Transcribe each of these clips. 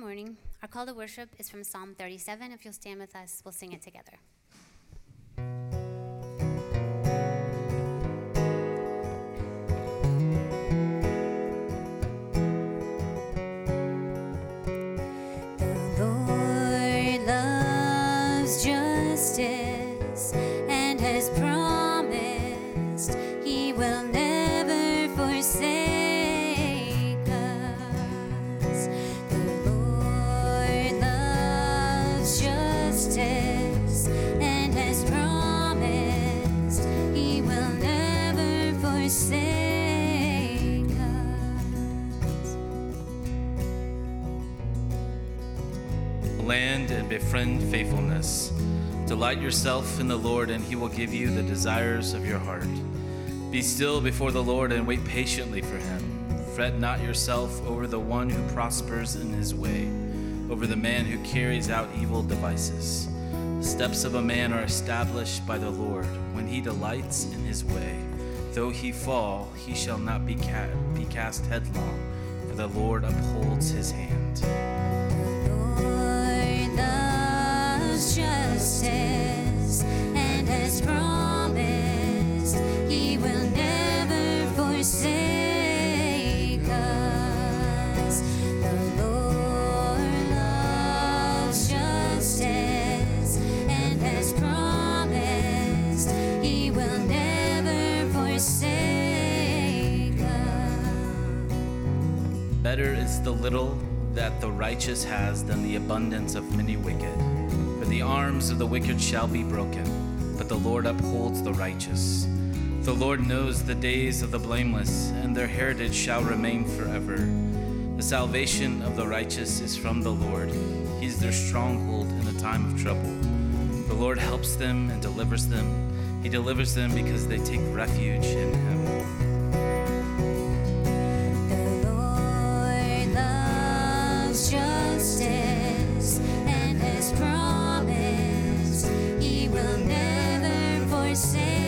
morning. Our call to worship is from Psalm 37. If you'll stand with us, we'll sing it together. Befriend faithfulness. Delight yourself in the Lord, and he will give you the desires of your heart. Be still before the Lord and wait patiently for him. Fret not yourself over the one who prospers in his way, over the man who carries out evil devices. The steps of a man are established by the Lord when he delights in his way. Though he fall, he shall not be, be cast headlong, for the Lord upholds his hand. And promised He will never forsake us. The Lord and He will never forsake us. Better is the little that the righteous has than the abundance of many wicked. The arms of the wicked shall be broken, but the Lord upholds the righteous. The Lord knows the days of the blameless, and their heritage shall remain forever. The salvation of the righteous is from the Lord. He is their stronghold in the time of trouble. The Lord helps them and delivers them. He delivers them because they take refuge in him. The Lord loves justice never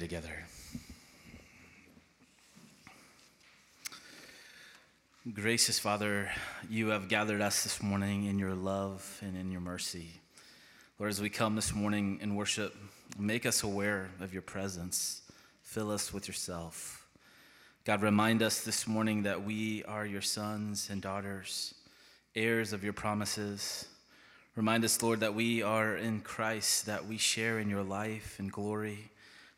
together. Gracious Father, you have gathered us this morning in your love and in your mercy. Lord, as we come this morning in worship, make us aware of your presence. Fill us with yourself. God, remind us this morning that we are your sons and daughters, heirs of your promises. Remind us, Lord, that we are in Christ, that we share in your life and glory,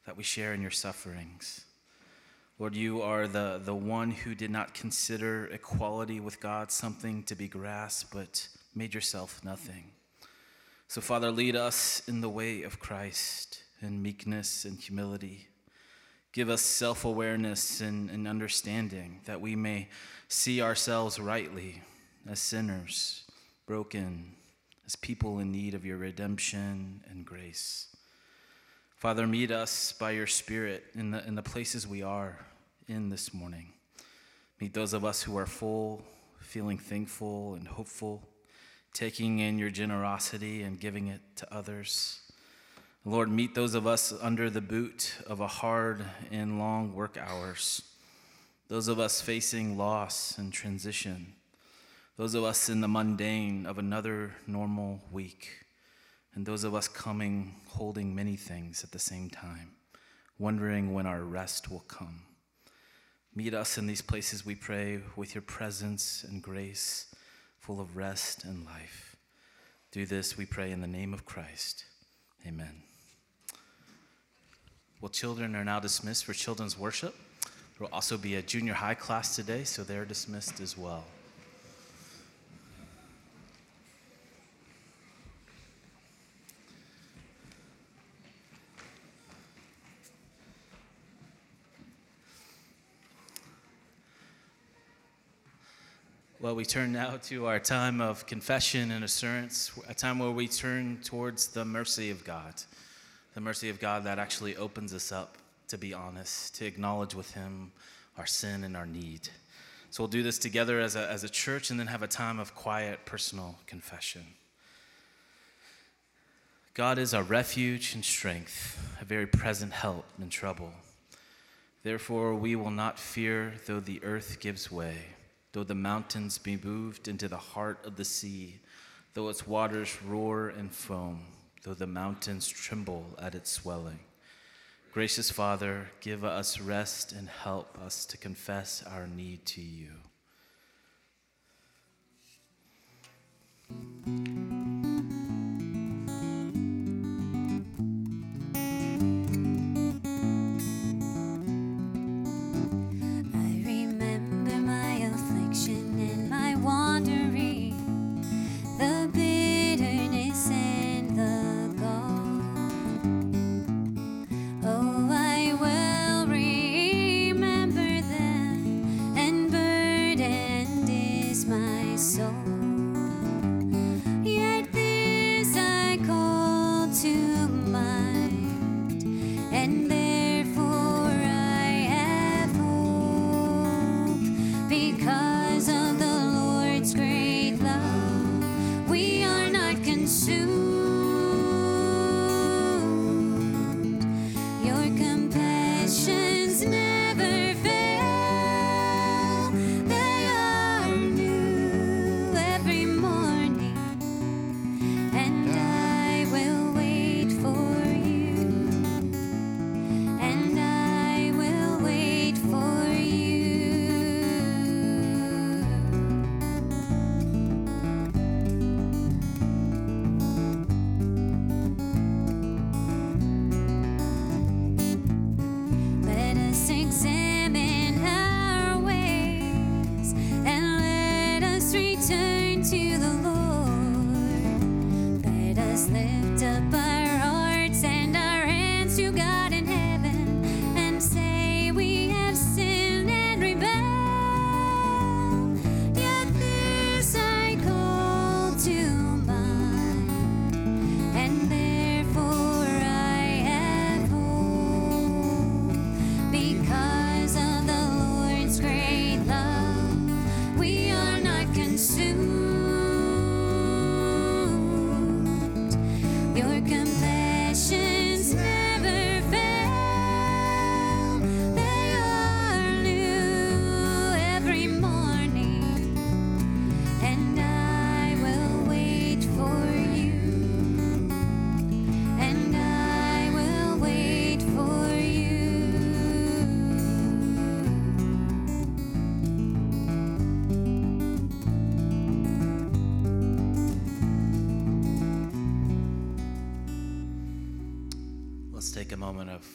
that we share in your sufferings. Lord, you are the, the one who did not consider equality with God something to be grasped, but made yourself nothing. So, Father, lead us in the way of Christ in meekness and humility. Give us self awareness and, and understanding that we may see ourselves rightly as sinners, broken, as people in need of your redemption and grace. Father, meet us by your Spirit in the, in the places we are in this morning. Meet those of us who are full, feeling thankful and hopeful, taking in your generosity and giving it to others. Lord, meet those of us under the boot of a hard and long work hours, those of us facing loss and transition, those of us in the mundane of another normal week, and those of us coming holding many things at the same time, wondering when our rest will come. Meet us in these places, we pray, with your presence and grace, full of rest and life. Do this, we pray, in the name of Christ. Amen. Well, children are now dismissed for children's worship. There will also be a junior high class today, so they're dismissed as well. Well, we turn now to our time of confession and assurance, a time where we turn towards the mercy of God, the mercy of God that actually opens us up to be honest, to acknowledge with Him our sin and our need. So we'll do this together as a, as a church and then have a time of quiet personal confession. God is our refuge and strength, a very present help in trouble. Therefore, we will not fear though the earth gives way though the mountains be moved into the heart of the sea, though its waters roar and foam, though the mountains tremble at its swelling. Gracious Father, give us rest and help us to confess our need to you.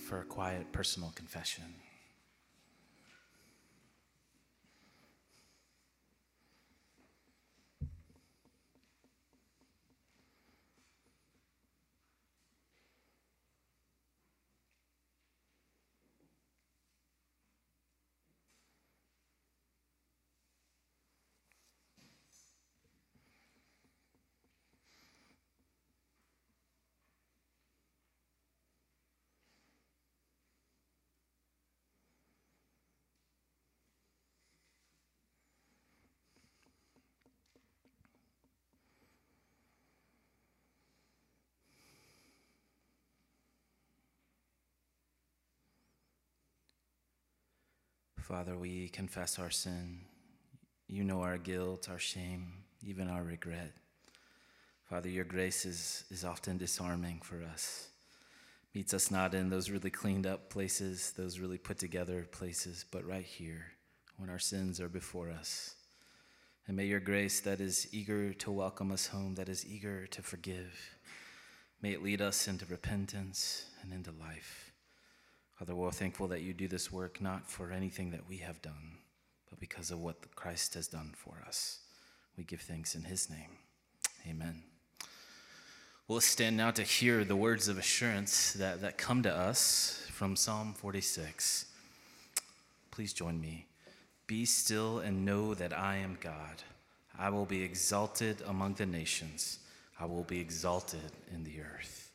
For a quiet personal confession. Father, we confess our sin. You know our guilt, our shame, even our regret. Father, your grace is, is often disarming for us. Meets us not in those really cleaned up places, those really put together places, but right here when our sins are before us. And may your grace that is eager to welcome us home, that is eager to forgive, may it lead us into repentance and into life. Father, we're thankful that you do this work not for anything that we have done, but because of what Christ has done for us. We give thanks in his name. Amen. We'll stand now to hear the words of assurance that, that come to us from Psalm 46. Please join me. Be still and know that I am God. I will be exalted among the nations, I will be exalted in the earth.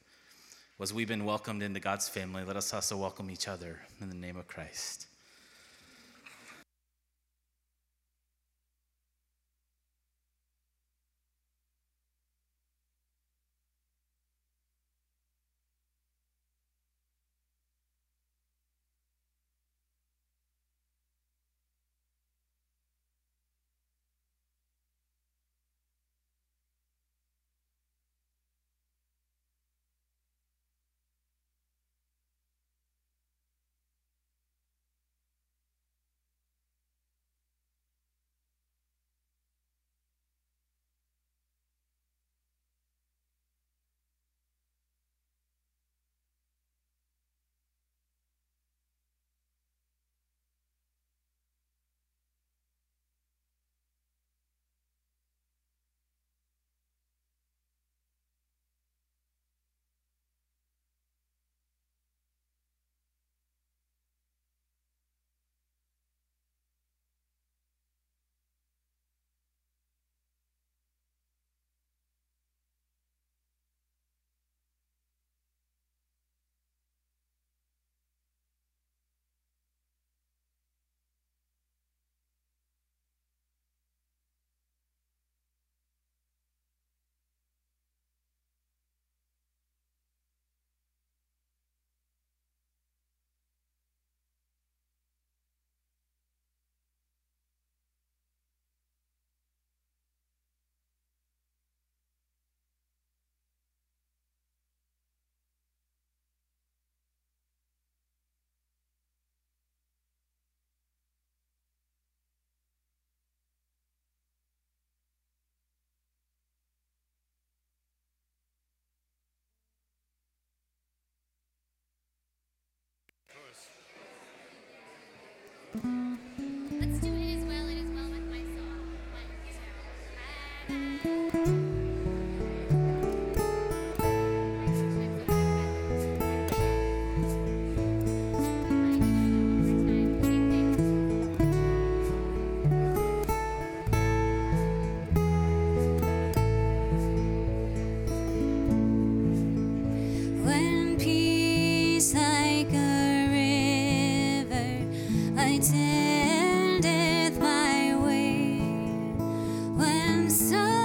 As we've been welcomed into God's family, let us also welcome each other in the name of Christ. When sorrows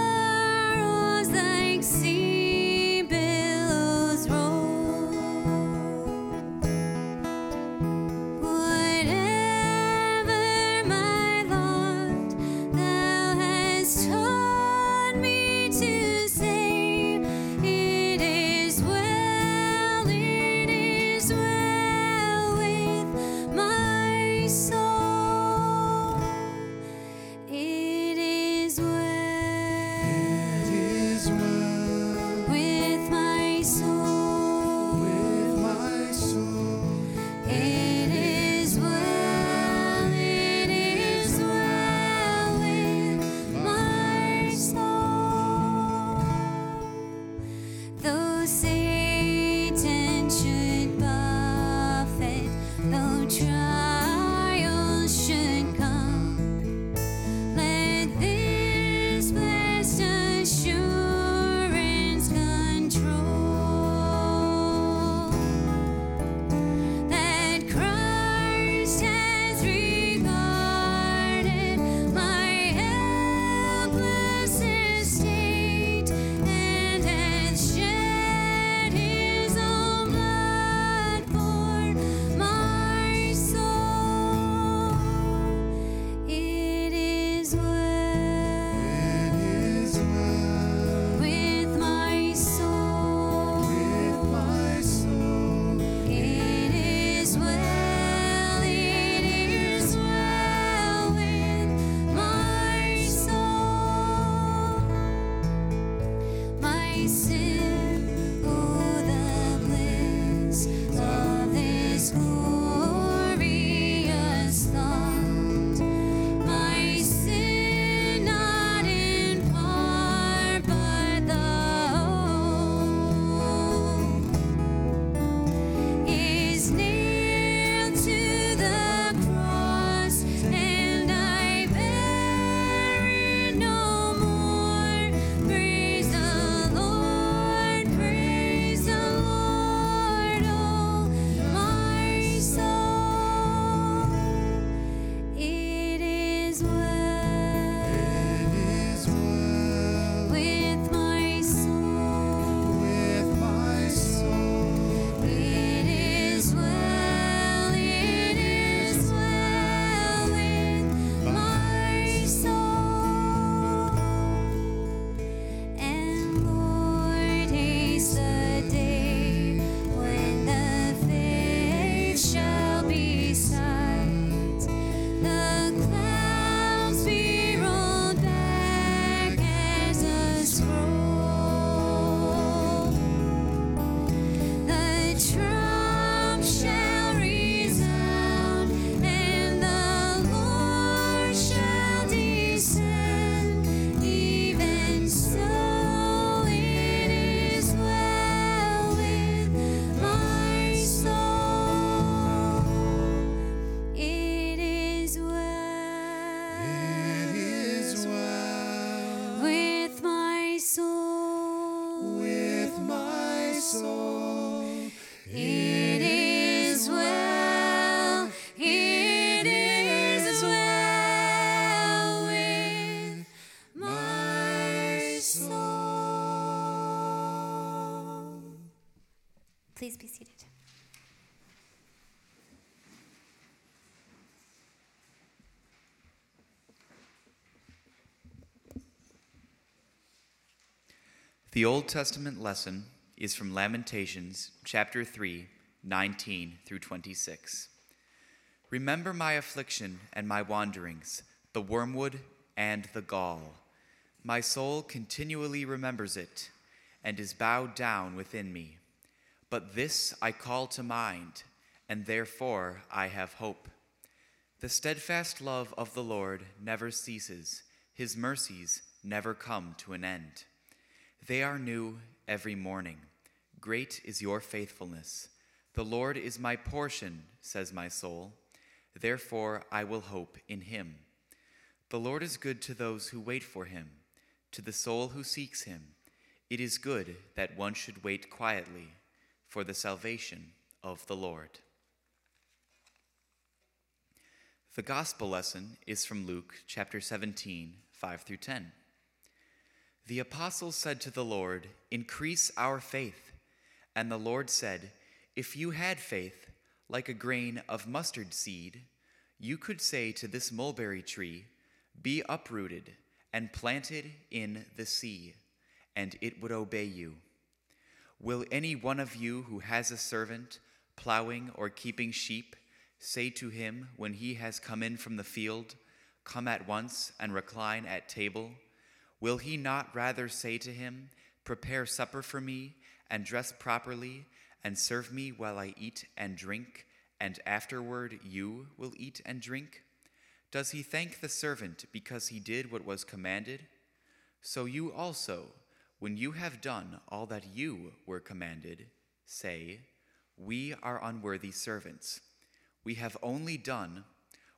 The Old Testament lesson is from Lamentations chapter 3, 19 through 26. Remember my affliction and my wanderings, the wormwood and the gall. My soul continually remembers it and is bowed down within me. But this I call to mind, and therefore I have hope. The steadfast love of the Lord never ceases, his mercies never come to an end. They are new every morning. Great is your faithfulness. The Lord is my portion, says my soul. Therefore I will hope in him. The Lord is good to those who wait for him, to the soul who seeks him. It is good that one should wait quietly for the salvation of the Lord. The gospel lesson is from Luke chapter 17, 5 through 10. The apostles said to the Lord, Increase our faith. And the Lord said, If you had faith like a grain of mustard seed, you could say to this mulberry tree, Be uprooted and planted in the sea, and it would obey you. Will any one of you who has a servant plowing or keeping sheep say to him when he has come in from the field, Come at once and recline at table? Will he not rather say to him, Prepare supper for me, and dress properly, and serve me while I eat and drink, and afterward you will eat and drink? Does he thank the servant because he did what was commanded? So you also, when you have done all that you were commanded, say, We are unworthy servants. We have only done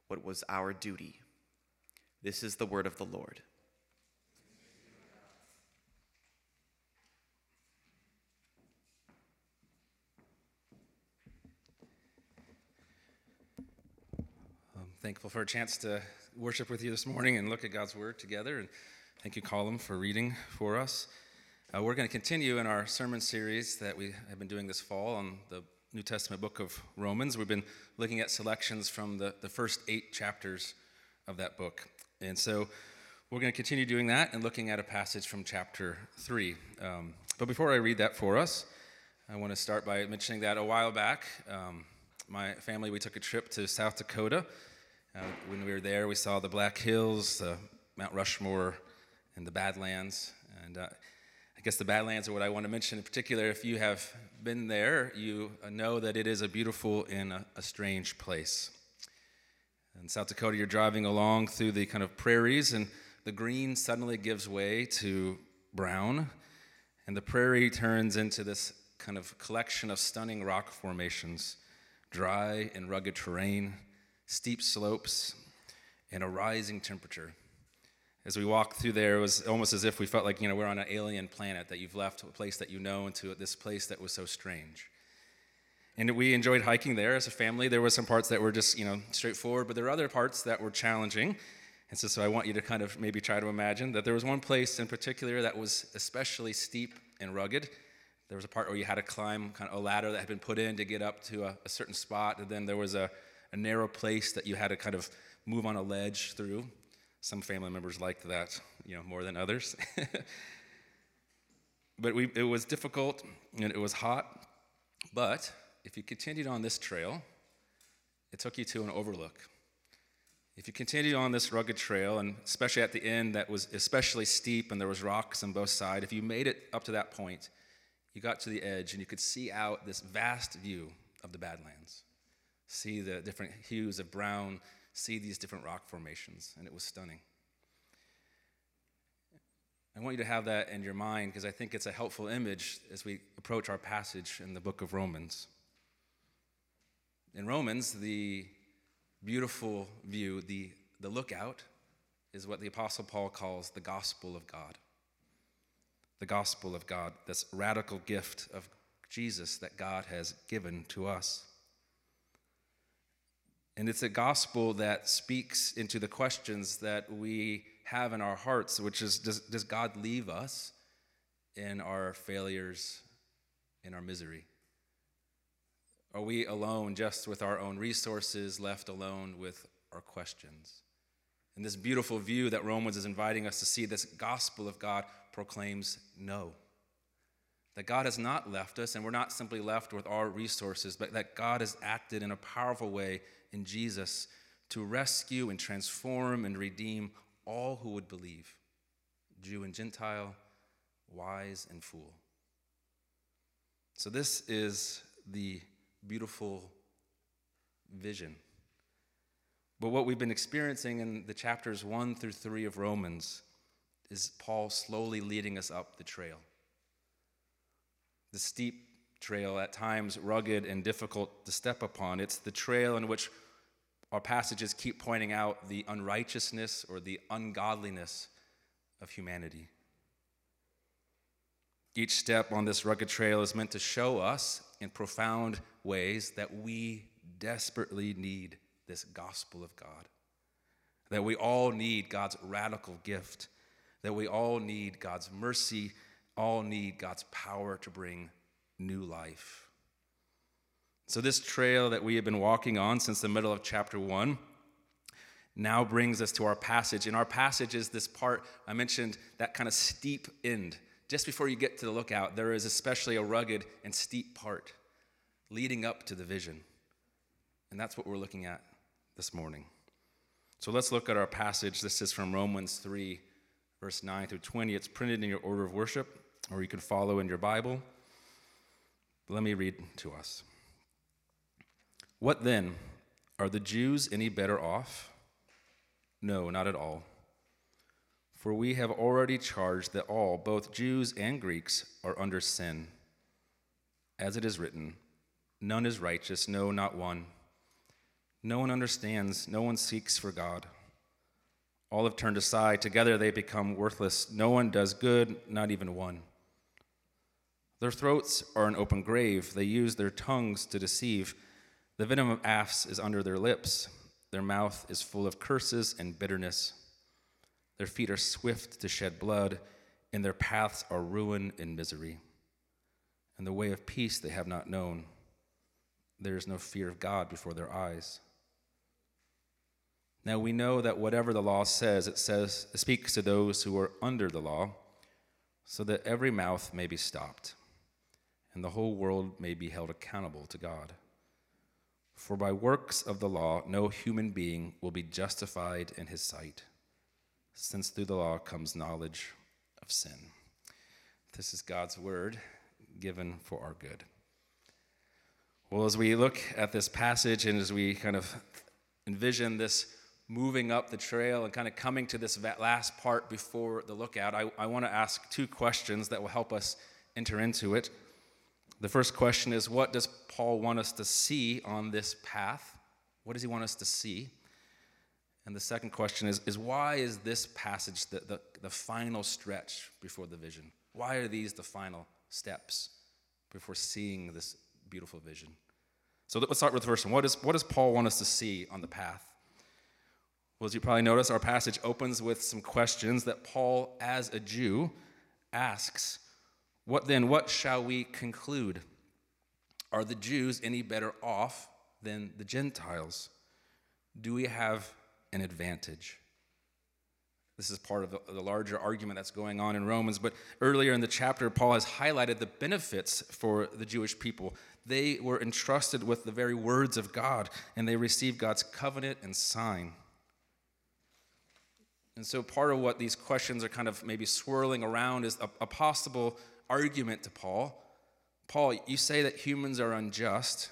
what was our duty. This is the word of the Lord. Thankful for a chance to worship with you this morning and look at God's Word together. And thank you, Colin, for reading for us. Uh, we're going to continue in our sermon series that we have been doing this fall on the New Testament book of Romans. We've been looking at selections from the, the first eight chapters of that book. And so we're going to continue doing that and looking at a passage from chapter 3. Um, but before I read that for us, I want to start by mentioning that a while back, um, my family, we took a trip to South Dakota. Uh, when we were there, we saw the Black Hills, uh, Mount Rushmore, and the Badlands. And uh, I guess the Badlands are what I want to mention in particular. If you have been there, you know that it is a beautiful and a, a strange place. In South Dakota, you're driving along through the kind of prairies, and the green suddenly gives way to brown, and the prairie turns into this kind of collection of stunning rock formations, dry and rugged terrain, steep slopes, and a rising temperature. As we walked through there, it was almost as if we felt like you know we're on an alien planet that you've left a place that you know into this place that was so strange. And we enjoyed hiking there as a family. There were some parts that were just you know straightforward, but there were other parts that were challenging. And so, so I want you to kind of maybe try to imagine that there was one place in particular that was especially steep and rugged. There was a part where you had to climb kind of a ladder that had been put in to get up to a, a certain spot, and then there was a, a narrow place that you had to kind of move on a ledge through. Some family members liked that, you know, more than others. but we, it was difficult and it was hot. But if you continued on this trail, it took you to an overlook. If you continued on this rugged trail, and especially at the end that was especially steep and there was rocks on both sides, if you made it up to that point, you got to the edge and you could see out this vast view of the Badlands. See the different hues of brown, see these different rock formations, and it was stunning. I want you to have that in your mind because I think it's a helpful image as we approach our passage in the book of Romans. In Romans, the beautiful view, the, the lookout, is what the Apostle Paul calls the gospel of God. The gospel of God, this radical gift of Jesus that God has given to us. And it's a gospel that speaks into the questions that we have in our hearts, which is does, does God leave us in our failures, in our misery? Are we alone just with our own resources, left alone with our questions? And this beautiful view that Romans is inviting us to see, this gospel of God proclaims no. That God has not left us, and we're not simply left with our resources, but that God has acted in a powerful way in Jesus to rescue and transform and redeem all who would believe Jew and Gentile, wise and fool. So, this is the beautiful vision. But what we've been experiencing in the chapters 1 through 3 of Romans is Paul slowly leading us up the trail. The steep trail, at times rugged and difficult to step upon. It's the trail in which our passages keep pointing out the unrighteousness or the ungodliness of humanity. Each step on this rugged trail is meant to show us in profound ways that we desperately need this gospel of God. That we all need God's radical gift. That we all need God's mercy, all need God's power to bring new life. So, this trail that we have been walking on since the middle of chapter one now brings us to our passage. And our passage is this part I mentioned, that kind of steep end. Just before you get to the lookout, there is especially a rugged and steep part leading up to the vision. And that's what we're looking at this morning. So let's look at our passage. This is from Romans 3, verse 9 through 20. It's printed in your order of worship, or you can follow in your Bible. Let me read to us. What then? Are the Jews any better off? No, not at all. For we have already charged that all, both Jews and Greeks, are under sin. As it is written, None is righteous, no, not one. No one understands, no one seeks for God. All have turned aside. Together they become worthless. No one does good, not even one. Their throats are an open grave. They use their tongues to deceive. The venom of asps is under their lips. Their mouth is full of curses and bitterness. Their feet are swift to shed blood, and their paths are ruin and misery. And the way of peace they have not known. There is no fear of God before their eyes. Now we know that whatever the law says, it says it speaks to those who are under the law, so that every mouth may be stopped, and the whole world may be held accountable to God. For by works of the law, no human being will be justified in his sight, since through the law comes knowledge of sin. This is God's word given for our good. Well, as we look at this passage and as we kind of envision this moving up the trail and kind of coming to this last part before the lookout, I, I want to ask two questions that will help us enter into it. The first question is What does Paul want us to see on this path? What does he want us to see? And the second question is, is why is this passage the, the, the final stretch before the vision? Why are these the final steps before seeing this beautiful vision? So let's start with the first one. What, is, what does Paul want us to see on the path? Well, as you probably notice, our passage opens with some questions that Paul, as a Jew, asks. What then, what shall we conclude? Are the Jews any better off than the Gentiles? Do we have an advantage? This is part of the larger argument that's going on in Romans. But earlier in the chapter, Paul has highlighted the benefits for the Jewish people. They were entrusted with the very words of God, and they received God's covenant and sign. And so, part of what these questions are kind of maybe swirling around is a, a possible argument to Paul. Paul, you say that humans are unjust.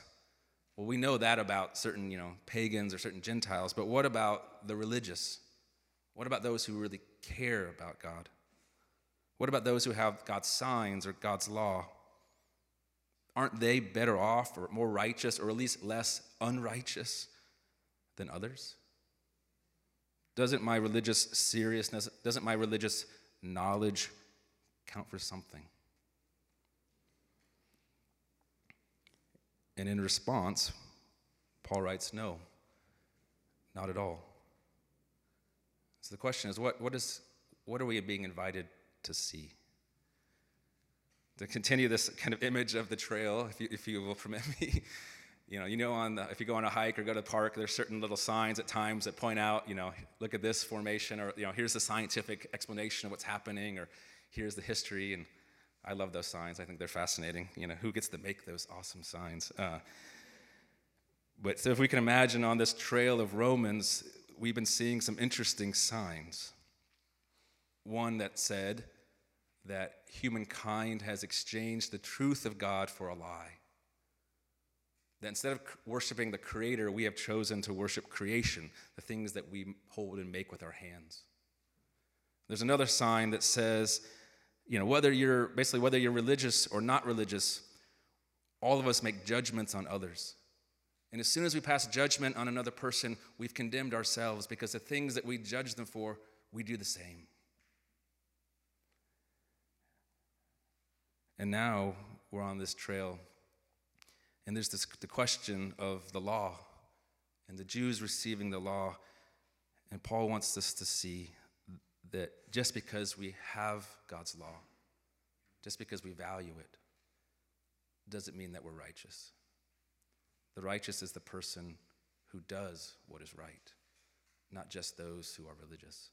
Well, we know that about certain, you know, pagans or certain Gentiles, but what about the religious? What about those who really care about God? What about those who have God's signs or God's law? Aren't they better off or more righteous or at least less unrighteous than others? Doesn't my religious seriousness, doesn't my religious knowledge count for something? And in response, Paul writes, No, not at all. So the question is what, what, is, what are we being invited to see? To continue this kind of image of the trail, if you, if you will permit me, you know, you know, on the, if you go on a hike or go to the park, there's certain little signs at times that point out, you know, look at this formation, or you know, here's the scientific explanation of what's happening, or here's the history. And I love those signs. I think they're fascinating. You know, who gets to make those awesome signs? Uh, but so if we can imagine on this trail of Romans, we've been seeing some interesting signs. One that said that humankind has exchanged the truth of God for a lie that instead of worshiping the Creator, we have chosen to worship creation, the things that we hold and make with our hands. There's another sign that says, you know, whether you're basically whether you're religious or not religious, all of us make judgments on others. And as soon as we pass judgment on another person, we've condemned ourselves because the things that we judge them for, we do the same. And now we're on this trail and there's this, the question of the law and the Jews receiving the law. And Paul wants us to see that just because we have God's law, just because we value it, doesn't mean that we're righteous. The righteous is the person who does what is right, not just those who are religious.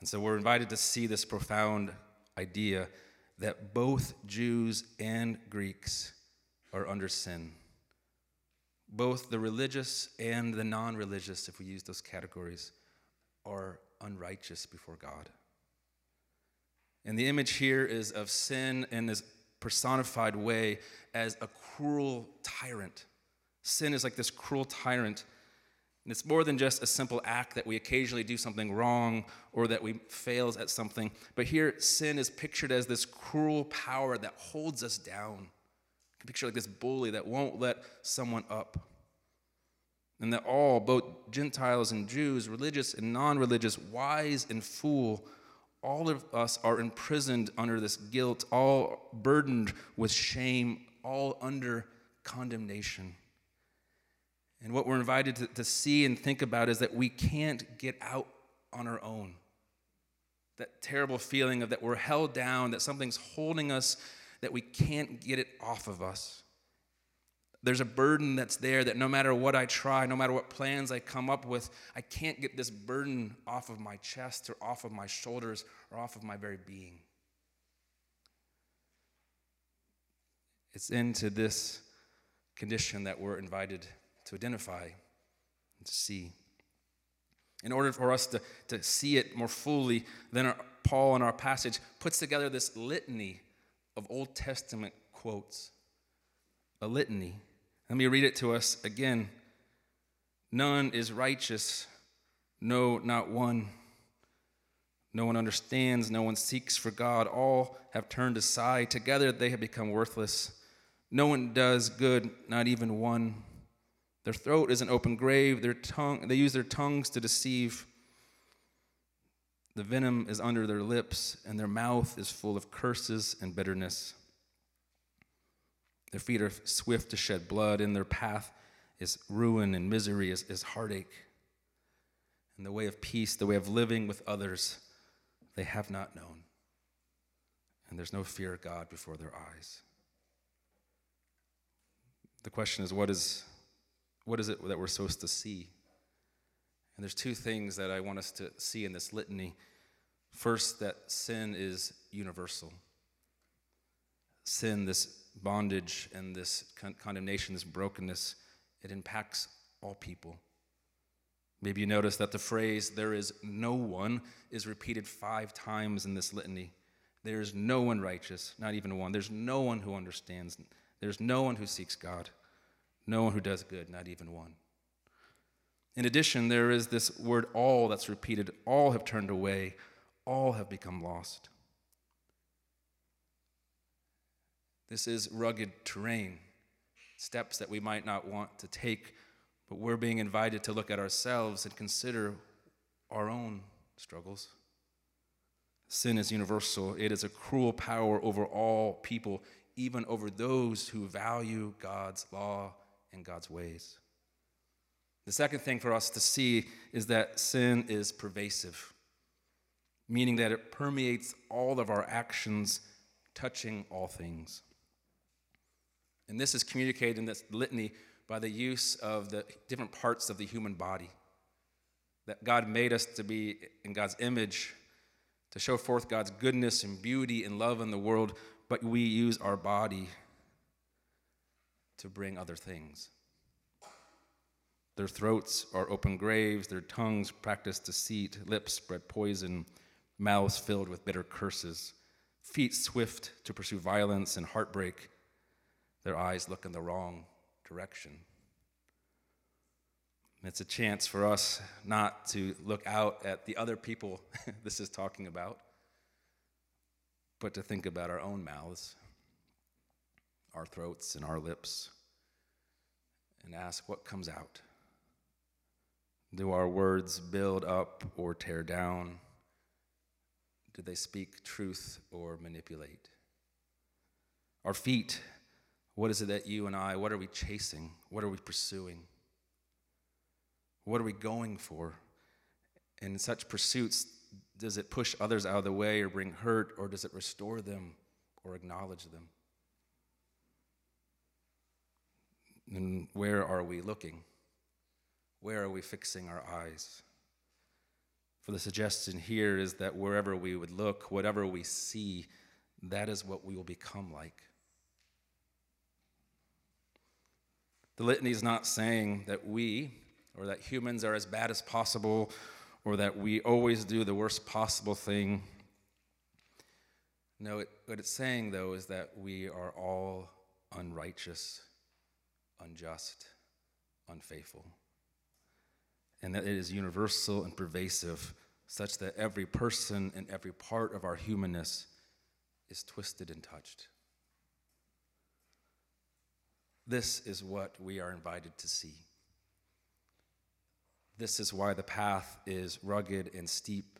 And so we're invited to see this profound idea that both Jews and Greeks are under sin. Both the religious and the non religious, if we use those categories, are unrighteous before God. And the image here is of sin in this personified way as a cruel tyrant. Sin is like this cruel tyrant. And it's more than just a simple act that we occasionally do something wrong or that we fails at something. But here, sin is pictured as this cruel power that holds us down You can picture like this bully that won't let someone up. And that all, both Gentiles and Jews, religious and non religious, wise and fool, all of us are imprisoned under this guilt, all burdened with shame, all under condemnation. And what we're invited to, to see and think about is that we can't get out on our own. That terrible feeling of that we're held down, that something's holding us, that we can't get it off of us. There's a burden that's there that no matter what I try, no matter what plans I come up with, I can't get this burden off of my chest or off of my shoulders or off of my very being. It's into this condition that we're invited to identify and to see. In order for us to, to see it more fully, then our, Paul in our passage puts together this litany of Old Testament quotes. A litany. Let me read it to us again. None is righteous, no, not one. No one understands, no one seeks for God. All have turned aside. Together they have become worthless. No one does good, not even one. Their throat is an open grave. Their tongue, they use their tongues to deceive. The venom is under their lips, and their mouth is full of curses and bitterness. Their feet are swift to shed blood, and their path is ruin and misery, is, is heartache. And the way of peace, the way of living with others, they have not known. And there's no fear of God before their eyes. The question is what is, what is it that we're supposed to see? And there's two things that I want us to see in this litany. First, that sin is universal. Sin, this bondage and this con- condemnation, this brokenness, it impacts all people. Maybe you notice that the phrase, there is no one, is repeated five times in this litany. There is no one righteous, not even one. There's no one who understands. There's no one who seeks God, no one who does good, not even one. In addition, there is this word all that's repeated. All have turned away, all have become lost. This is rugged terrain, steps that we might not want to take, but we're being invited to look at ourselves and consider our own struggles. Sin is universal, it is a cruel power over all people, even over those who value God's law and God's ways. The second thing for us to see is that sin is pervasive, meaning that it permeates all of our actions, touching all things. And this is communicated in this litany by the use of the different parts of the human body. That God made us to be in God's image, to show forth God's goodness and beauty and love in the world, but we use our body to bring other things. Their throats are open graves, their tongues practice deceit, lips spread poison, mouths filled with bitter curses, feet swift to pursue violence and heartbreak their eyes look in the wrong direction. It's a chance for us not to look out at the other people this is talking about, but to think about our own mouths, our throats, and our lips, and ask what comes out. Do our words build up or tear down? Do they speak truth or manipulate? Our feet what is it that you and I, what are we chasing? What are we pursuing? What are we going for? And in such pursuits, does it push others out of the way or bring hurt, or does it restore them or acknowledge them? And where are we looking? Where are we fixing our eyes? For the suggestion here is that wherever we would look, whatever we see, that is what we will become like. The litany is not saying that we or that humans are as bad as possible or that we always do the worst possible thing. No, it, what it's saying, though, is that we are all unrighteous, unjust, unfaithful. And that it is universal and pervasive, such that every person and every part of our humanness is twisted and touched. This is what we are invited to see. This is why the path is rugged and steep,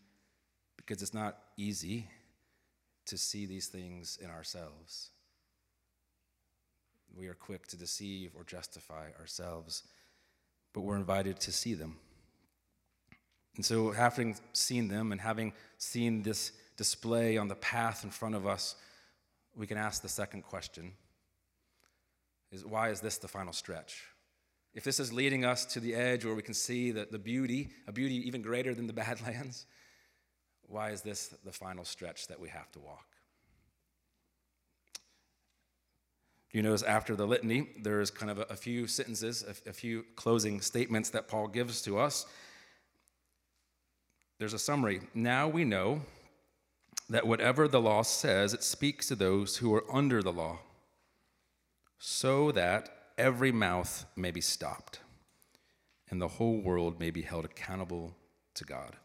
because it's not easy to see these things in ourselves. We are quick to deceive or justify ourselves, but we're invited to see them. And so, having seen them and having seen this display on the path in front of us, we can ask the second question is why is this the final stretch? If this is leading us to the edge where we can see the, the beauty, a beauty even greater than the Badlands, why is this the final stretch that we have to walk? You notice after the litany, there's kind of a, a few sentences, a, a few closing statements that Paul gives to us. There's a summary. Now we know that whatever the law says, it speaks to those who are under the law, so that every mouth may be stopped and the whole world may be held accountable to God.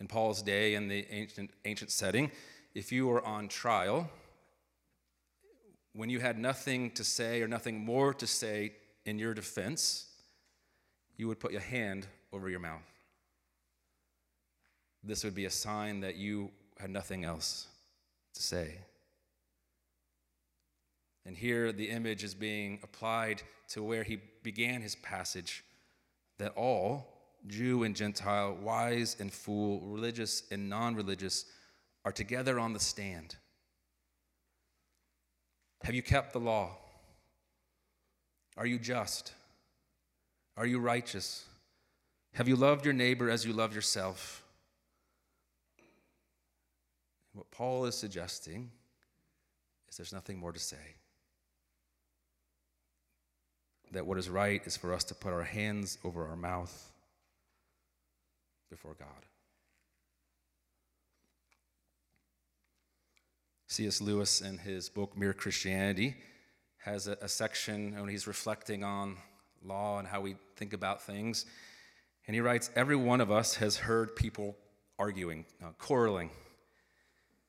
In Paul's day, in the ancient, ancient setting, if you were on trial, when you had nothing to say or nothing more to say in your defense, you would put your hand over your mouth. This would be a sign that you had nothing else to say. And here the image is being applied to where he began his passage that all, Jew and Gentile, wise and fool, religious and non religious, are together on the stand. Have you kept the law? Are you just? Are you righteous? Have you loved your neighbor as you love yourself? What Paul is suggesting is there's nothing more to say. That what is right is for us to put our hands over our mouth before God. C.S. Lewis, in his book Mere Christianity, has a, a, section when he's reflecting on law and how we think about things. And he writes Every one of us has heard people arguing, uh, quarreling.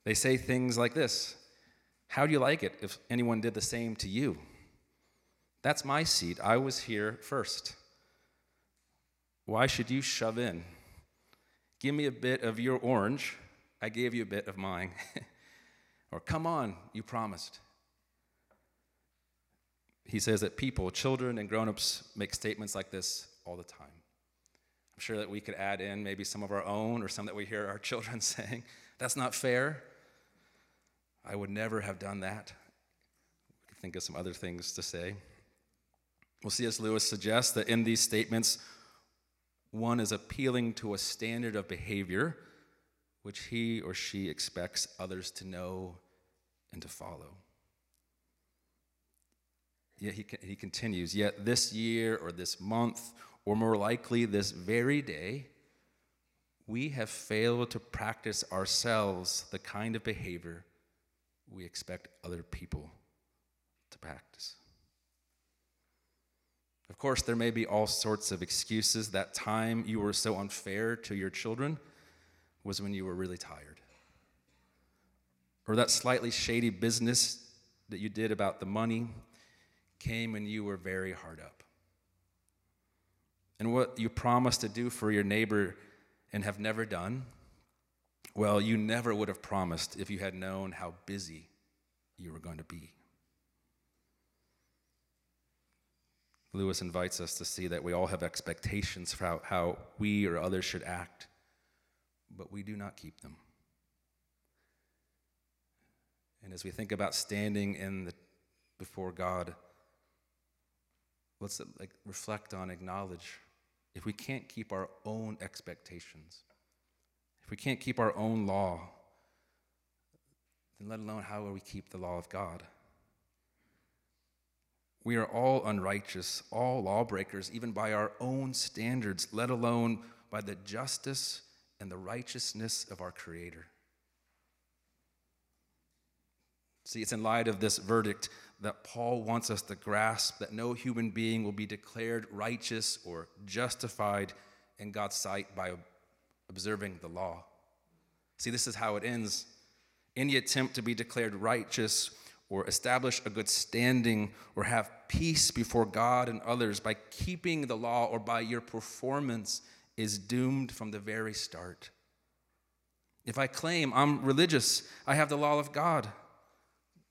They say things like this How do you like it if anyone did the same to you? That's my seat. I was here first. Why should you shove in? Give me a bit of your orange. I gave you a bit of mine. Or, come on, you promised. He says that people, children and grown-ups, make statements like this all the time. I'm sure that we could add in maybe some of our own or some that we hear our children saying, That's not fair. I would never have done that. We could think of some other things to say. Well, C.S. Lewis suggests that in these statements, one is appealing to a standard of behavior which he or she expects others to know and to follow. Yet he, he continues, yet this year or this month, or more likely this very day, we have failed to practice ourselves the kind of behavior we expect other people to practice. Of course, there may be all sorts of excuses. That time you were so unfair to your children was when you were really tired. Or that slightly shady business that you did about the money came when you were very hard up. And what you promised to do for your neighbor and have never done, well, you never would have promised if you had known how busy you were going to be. Lewis invites us to see that we all have expectations for how, how we or others should act but we do not keep them. And as we think about standing in the, before God, let's like reflect on, acknowledge if we can't keep our own expectations, if we can't keep our own law, then let alone how will we keep the law of God? We are all unrighteous, all lawbreakers, even by our own standards, let alone by the justice and the righteousness of our Creator. See, it's in light of this verdict that Paul wants us to grasp that no human being will be declared righteous or justified in God's sight by observing the law. See, this is how it ends. Any attempt to be declared righteous or establish a good standing or have peace before God and others by keeping the law or by your performance is doomed from the very start. If I claim I'm religious, I have the law of God,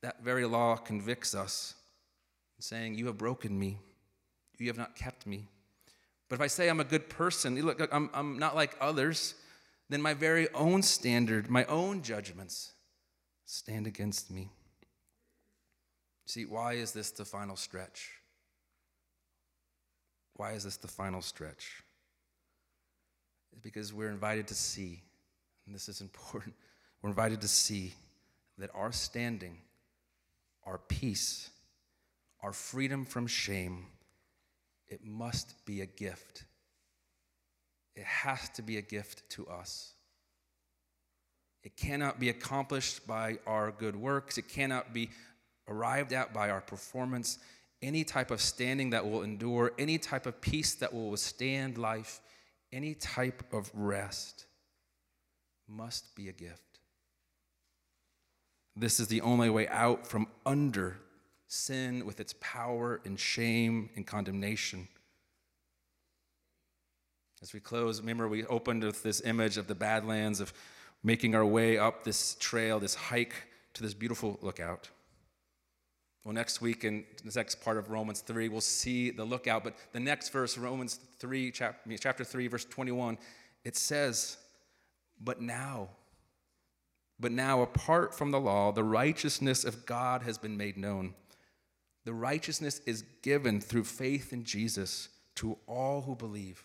that very law convicts us, saying, You have broken me, you have not kept me. But if I say I'm a good person, look, I'm, I'm not like others, then my very own standard, my own judgments stand against me. See, why is this the final stretch? Why is this the final stretch? It's because we're invited to see, and this is important, we're invited to see that our standing, our peace, our freedom from shame, it must be a gift. It has to be a gift to us. It cannot be accomplished by our good works. It cannot be arrived at by our performance, any type of standing that will endure, any type of peace that will withstand life, any type of rest must be a gift. This is the only way out from under sin with its power and shame and condemnation. As we close, remember we opened with this image of the Badlands, of making our way up this trail, this hike to this beautiful lookout. Well, next week in the next part of Romans 3, we'll see the lookout. But the next verse, Romans 3, chapter, chapter 3, verse 21, it says, But now, but now, apart from the law, the righteousness of God has been made known. The righteousness is given through faith in Jesus to all who believe.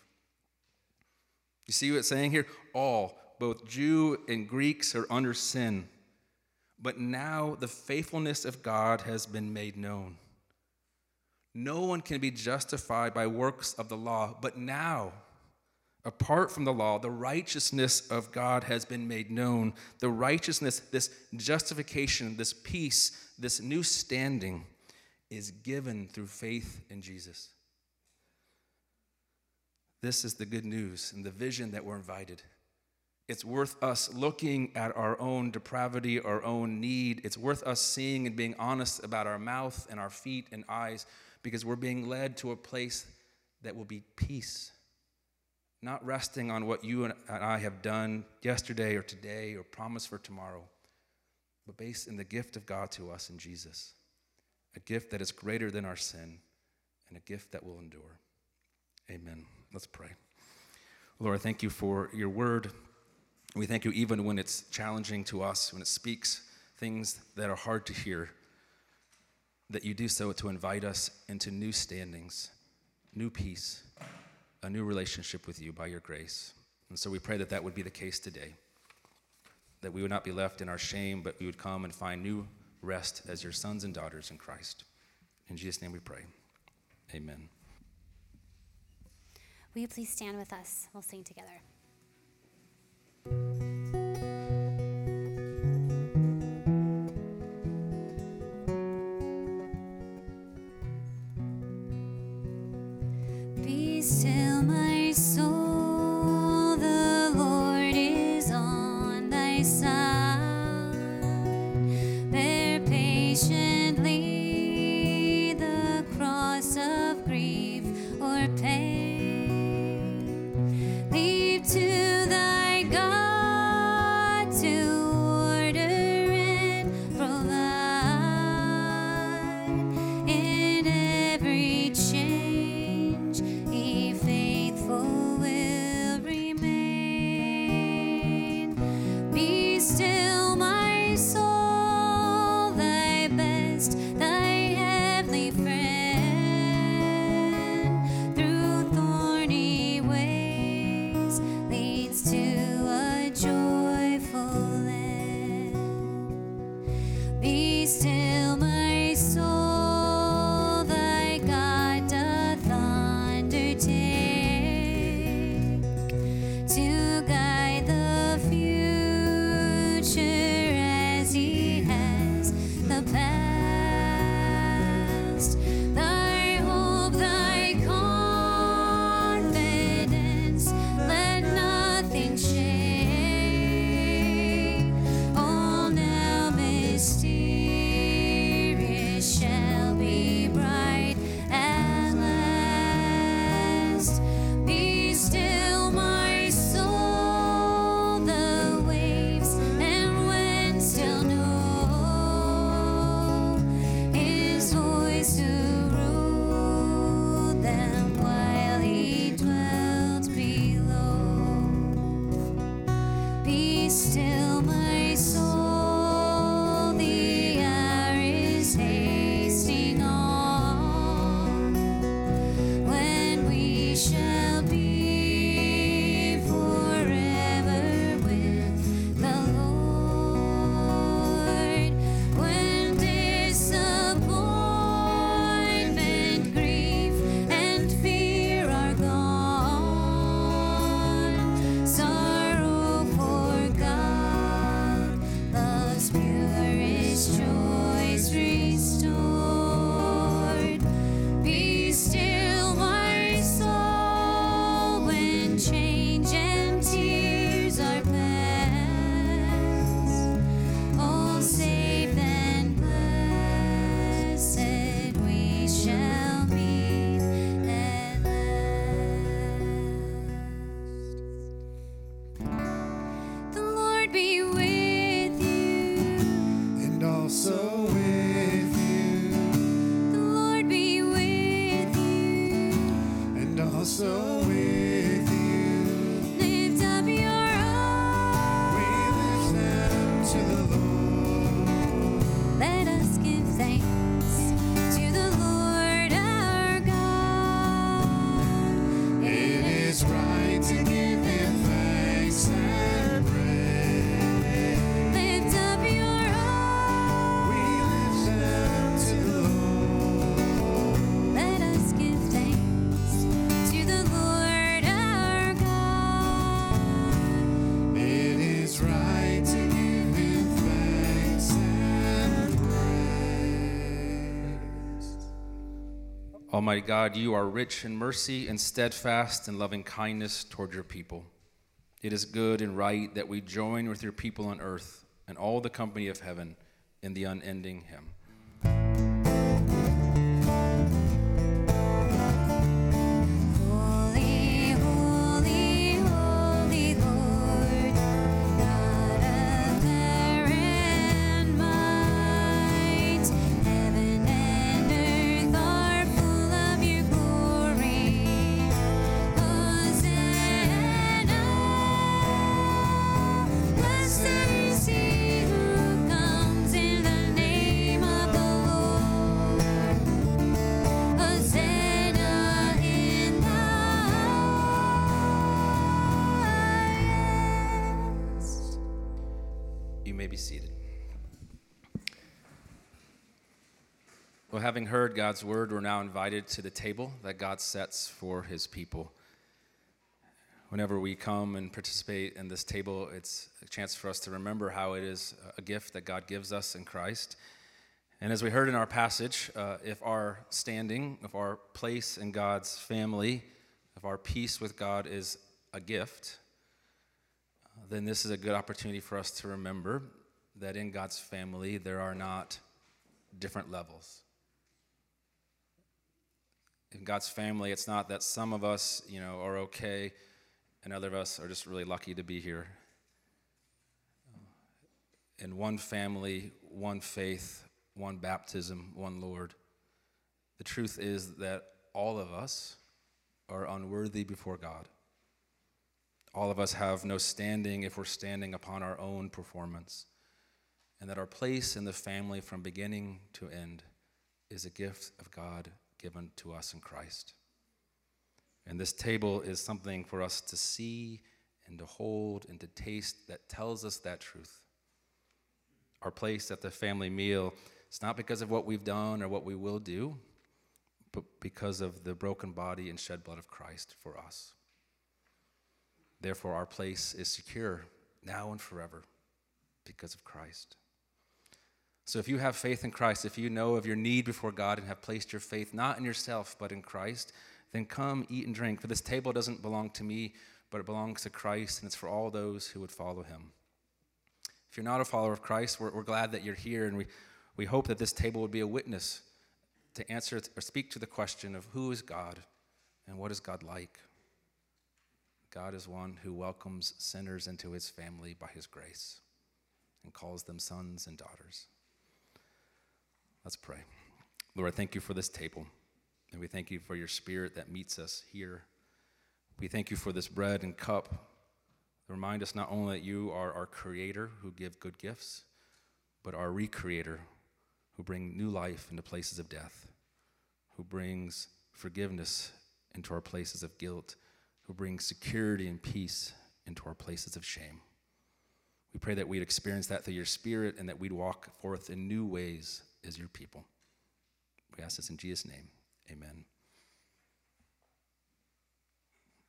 You see what it's saying here? All, both Jew and Greeks, are under sin. But now the faithfulness of God has been made known. No one can be justified by works of the law, but now, apart from the law, the righteousness of God has been made known. The righteousness, this justification, this peace, this new standing is given through faith in Jesus. This is the good news and the vision that we're invited. It's worth us looking at our own depravity, our own need. It's worth us seeing and being honest about our mouth and our feet and eyes because we're being led to a place that will be peace. Not resting on what you and I have done yesterday or today or promise for tomorrow, but based in the gift of God to us in Jesus. A gift that is greater than our sin and a gift that will endure. Amen. Let's pray. Lord, I thank you for your word. We thank you even when it's challenging to us, when it speaks things that are hard to hear, that you do so to invite us into new standings, new peace, a new relationship with you by your grace. And so we pray that that would be the case today, that we would not be left in our shame, but we would come and find new rest as your sons and daughters in Christ. In Jesus' name we pray. Amen. Will you please stand with us? We'll sing together. Side. Almighty God, you are rich in mercy and steadfast in loving kindness toward your people. It is good and right that we join with your people on earth and all the company of heaven in the unending hymn. May be seated. Well, having heard God's word, we're now invited to the table that God sets for his people. Whenever we come and participate in this table, it's a chance for us to remember how it is a gift that God gives us in Christ. And as we heard in our passage, uh, if our standing, if our place in God's family, if our peace with God is a gift, then this is a good opportunity for us to remember that in God's family there are not different levels. In God's family, it's not that some of us, you know, are okay and other of us are just really lucky to be here. In one family, one faith, one baptism, one Lord. The truth is that all of us are unworthy before God. All of us have no standing if we're standing upon our own performance, and that our place in the family from beginning to end is a gift of God given to us in Christ. And this table is something for us to see and to hold and to taste that tells us that truth. Our place at the family meal is not because of what we've done or what we will do, but because of the broken body and shed blood of Christ for us. Therefore, our place is secure now and forever because of Christ. So, if you have faith in Christ, if you know of your need before God and have placed your faith not in yourself but in Christ, then come eat and drink. For this table doesn't belong to me, but it belongs to Christ, and it's for all those who would follow him. If you're not a follower of Christ, we're, we're glad that you're here, and we, we hope that this table would be a witness to answer or speak to the question of who is God and what is God like. God is one who welcomes sinners into his family by his grace and calls them sons and daughters. Let's pray. Lord, I thank you for this table, and we thank you for your spirit that meets us here. We thank you for this bread and cup. Remind us not only that you are our creator who give good gifts, but our recreator who bring new life into places of death, who brings forgiveness into our places of guilt, who brings security and peace into our places of shame. We pray that we'd experience that through your spirit and that we'd walk forth in new ways as your people. We ask this in Jesus' name. Amen.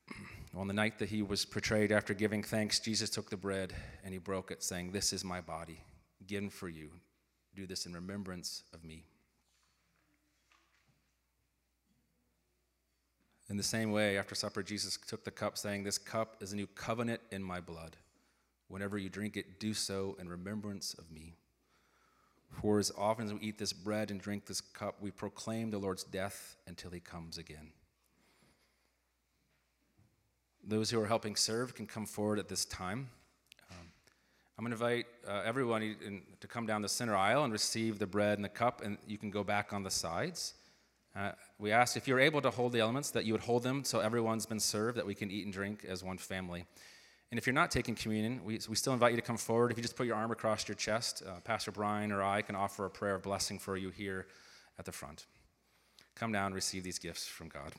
On the night that he was portrayed after giving thanks, Jesus took the bread and he broke it, saying, This is my body, given for you. Do this in remembrance of me. In the same way, after supper, Jesus took the cup, saying, This cup is a new covenant in my blood. Whenever you drink it, do so in remembrance of me. For as often as we eat this bread and drink this cup, we proclaim the Lord's death until he comes again. Those who are helping serve can come forward at this time. Um, I'm going to invite uh, everyone to come down the center aisle and receive the bread and the cup, and you can go back on the sides. Uh, we ask if you're able to hold the elements, that you would hold them so everyone's been served, that we can eat and drink as one family. And if you're not taking communion, we, we still invite you to come forward. If you just put your arm across your chest, uh, Pastor Brian or I can offer a prayer of blessing for you here at the front. Come down and receive these gifts from God.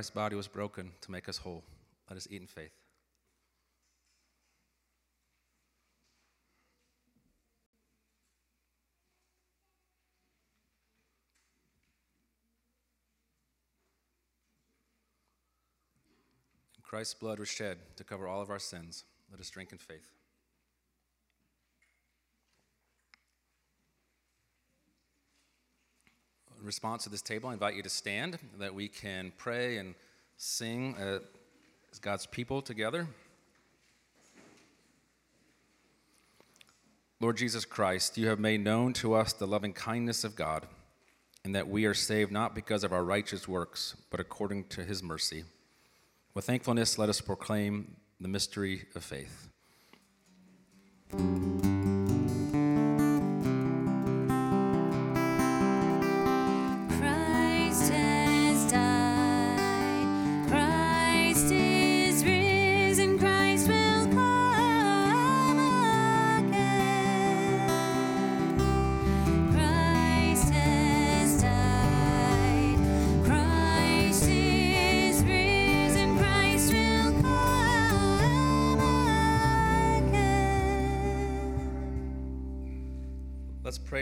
Christ's body was broken to make us whole. Let us eat in faith. Christ's blood was shed to cover all of our sins. Let us drink in faith. Response to this table, I invite you to stand that we can pray and sing uh, as God's people together. Lord Jesus Christ, you have made known to us the loving kindness of God, and that we are saved not because of our righteous works, but according to his mercy. With thankfulness, let us proclaim the mystery of faith.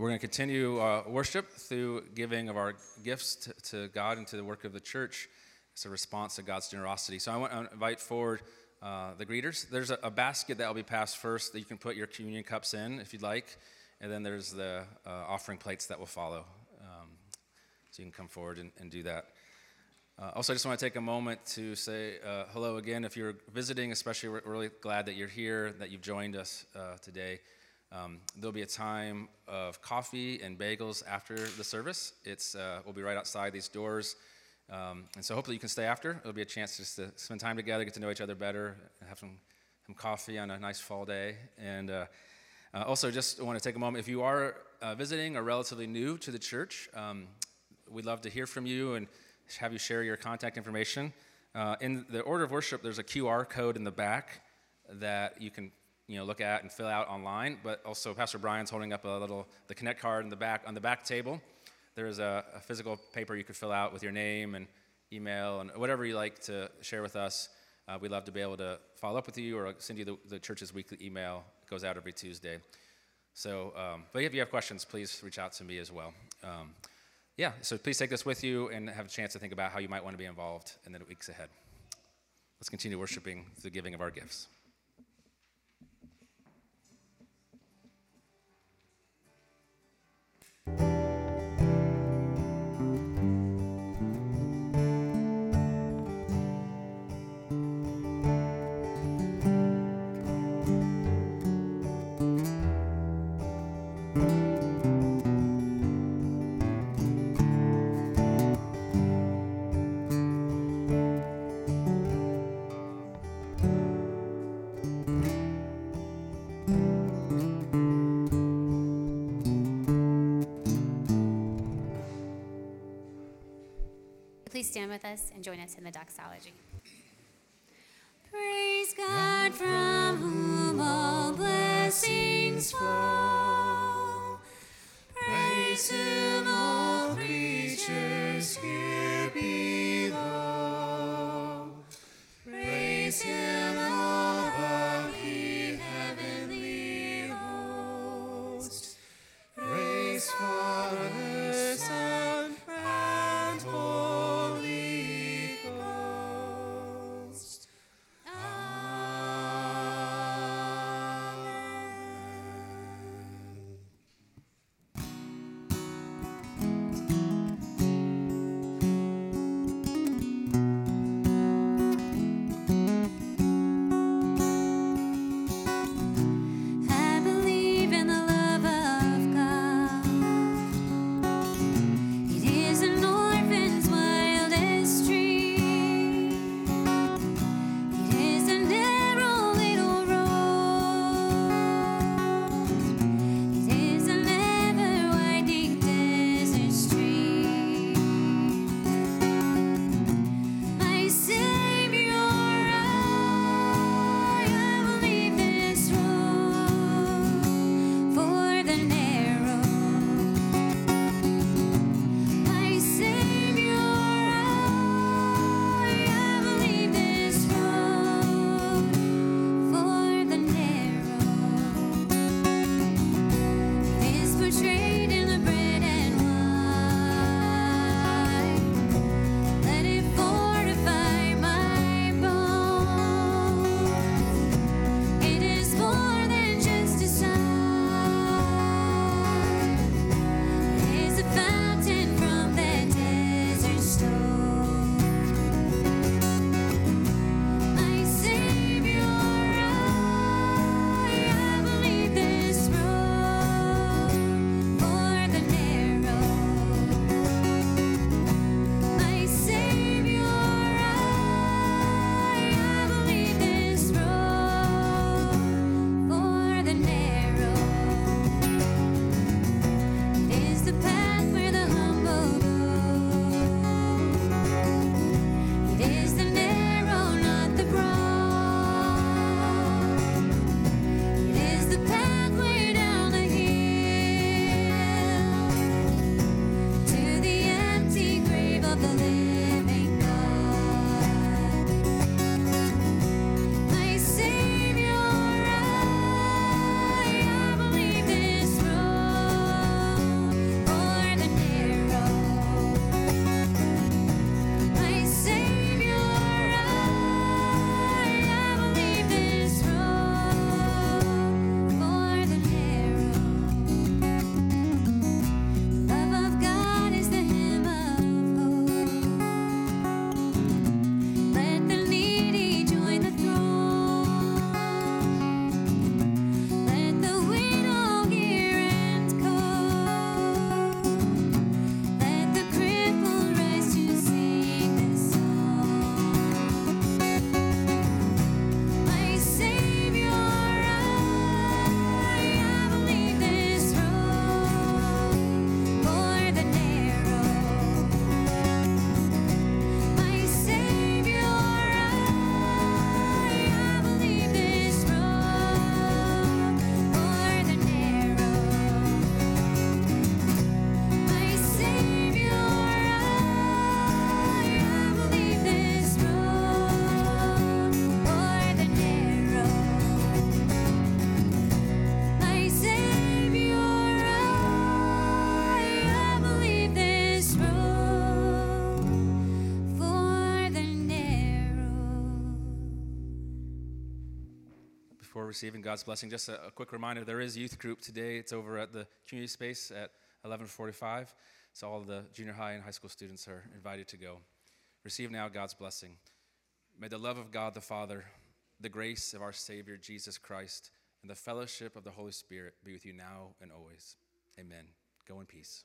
We're going to continue uh, worship through giving of our gifts to, to God and to the work of the church. It's a response to God's generosity. So I want to invite forward uh, the greeters. There's a, a basket that will be passed first that you can put your communion cups in if you'd like. And then there's the uh, offering plates that will follow. Um, so you can come forward and, and do that. Uh, also, I just want to take a moment to say uh, hello again. If you're visiting, especially, we're really glad that you're here, that you've joined us uh, today. Um, there'll be a time of coffee and bagels after the service. It's uh, we'll be right outside these doors, um, and so hopefully you can stay after. It'll be a chance just to spend time together, get to know each other better, have some some coffee on a nice fall day, and uh, uh, also just want to take a moment. If you are uh, visiting or relatively new to the church, um, we'd love to hear from you and have you share your contact information. Uh, in the order of worship, there's a QR code in the back that you can you know look at and fill out online. But also, Pastor Brian's holding up a little the Connect card in the back on the back table. There is a, a physical paper you could fill out with your name and email and whatever you like to share with us. Uh, we'd love to be able to follow up with you or send you the, the church's weekly email. It goes out every Tuesday. So, um, but if you have questions, please reach out to me as well. Um, yeah, so please take this with you and have a chance to think about how you might want to be involved in the weeks ahead. Let's continue worshiping the giving of our gifts. Stand with us and join us in the doxology. Praise God from whom all blessings flow. Praise Him, all creatures here below. Praise Him, receiving God's blessing. Just a, a, quick reminder: there is youth group today. It's over at the community space at 11:45. So all the junior high and high school students are invited to go. Receive now God's blessing. May the love of God the Father, the grace of our Savior Jesus Christ, and the fellowship of the Holy Spirit be with you now and always. Amen. Go in peace.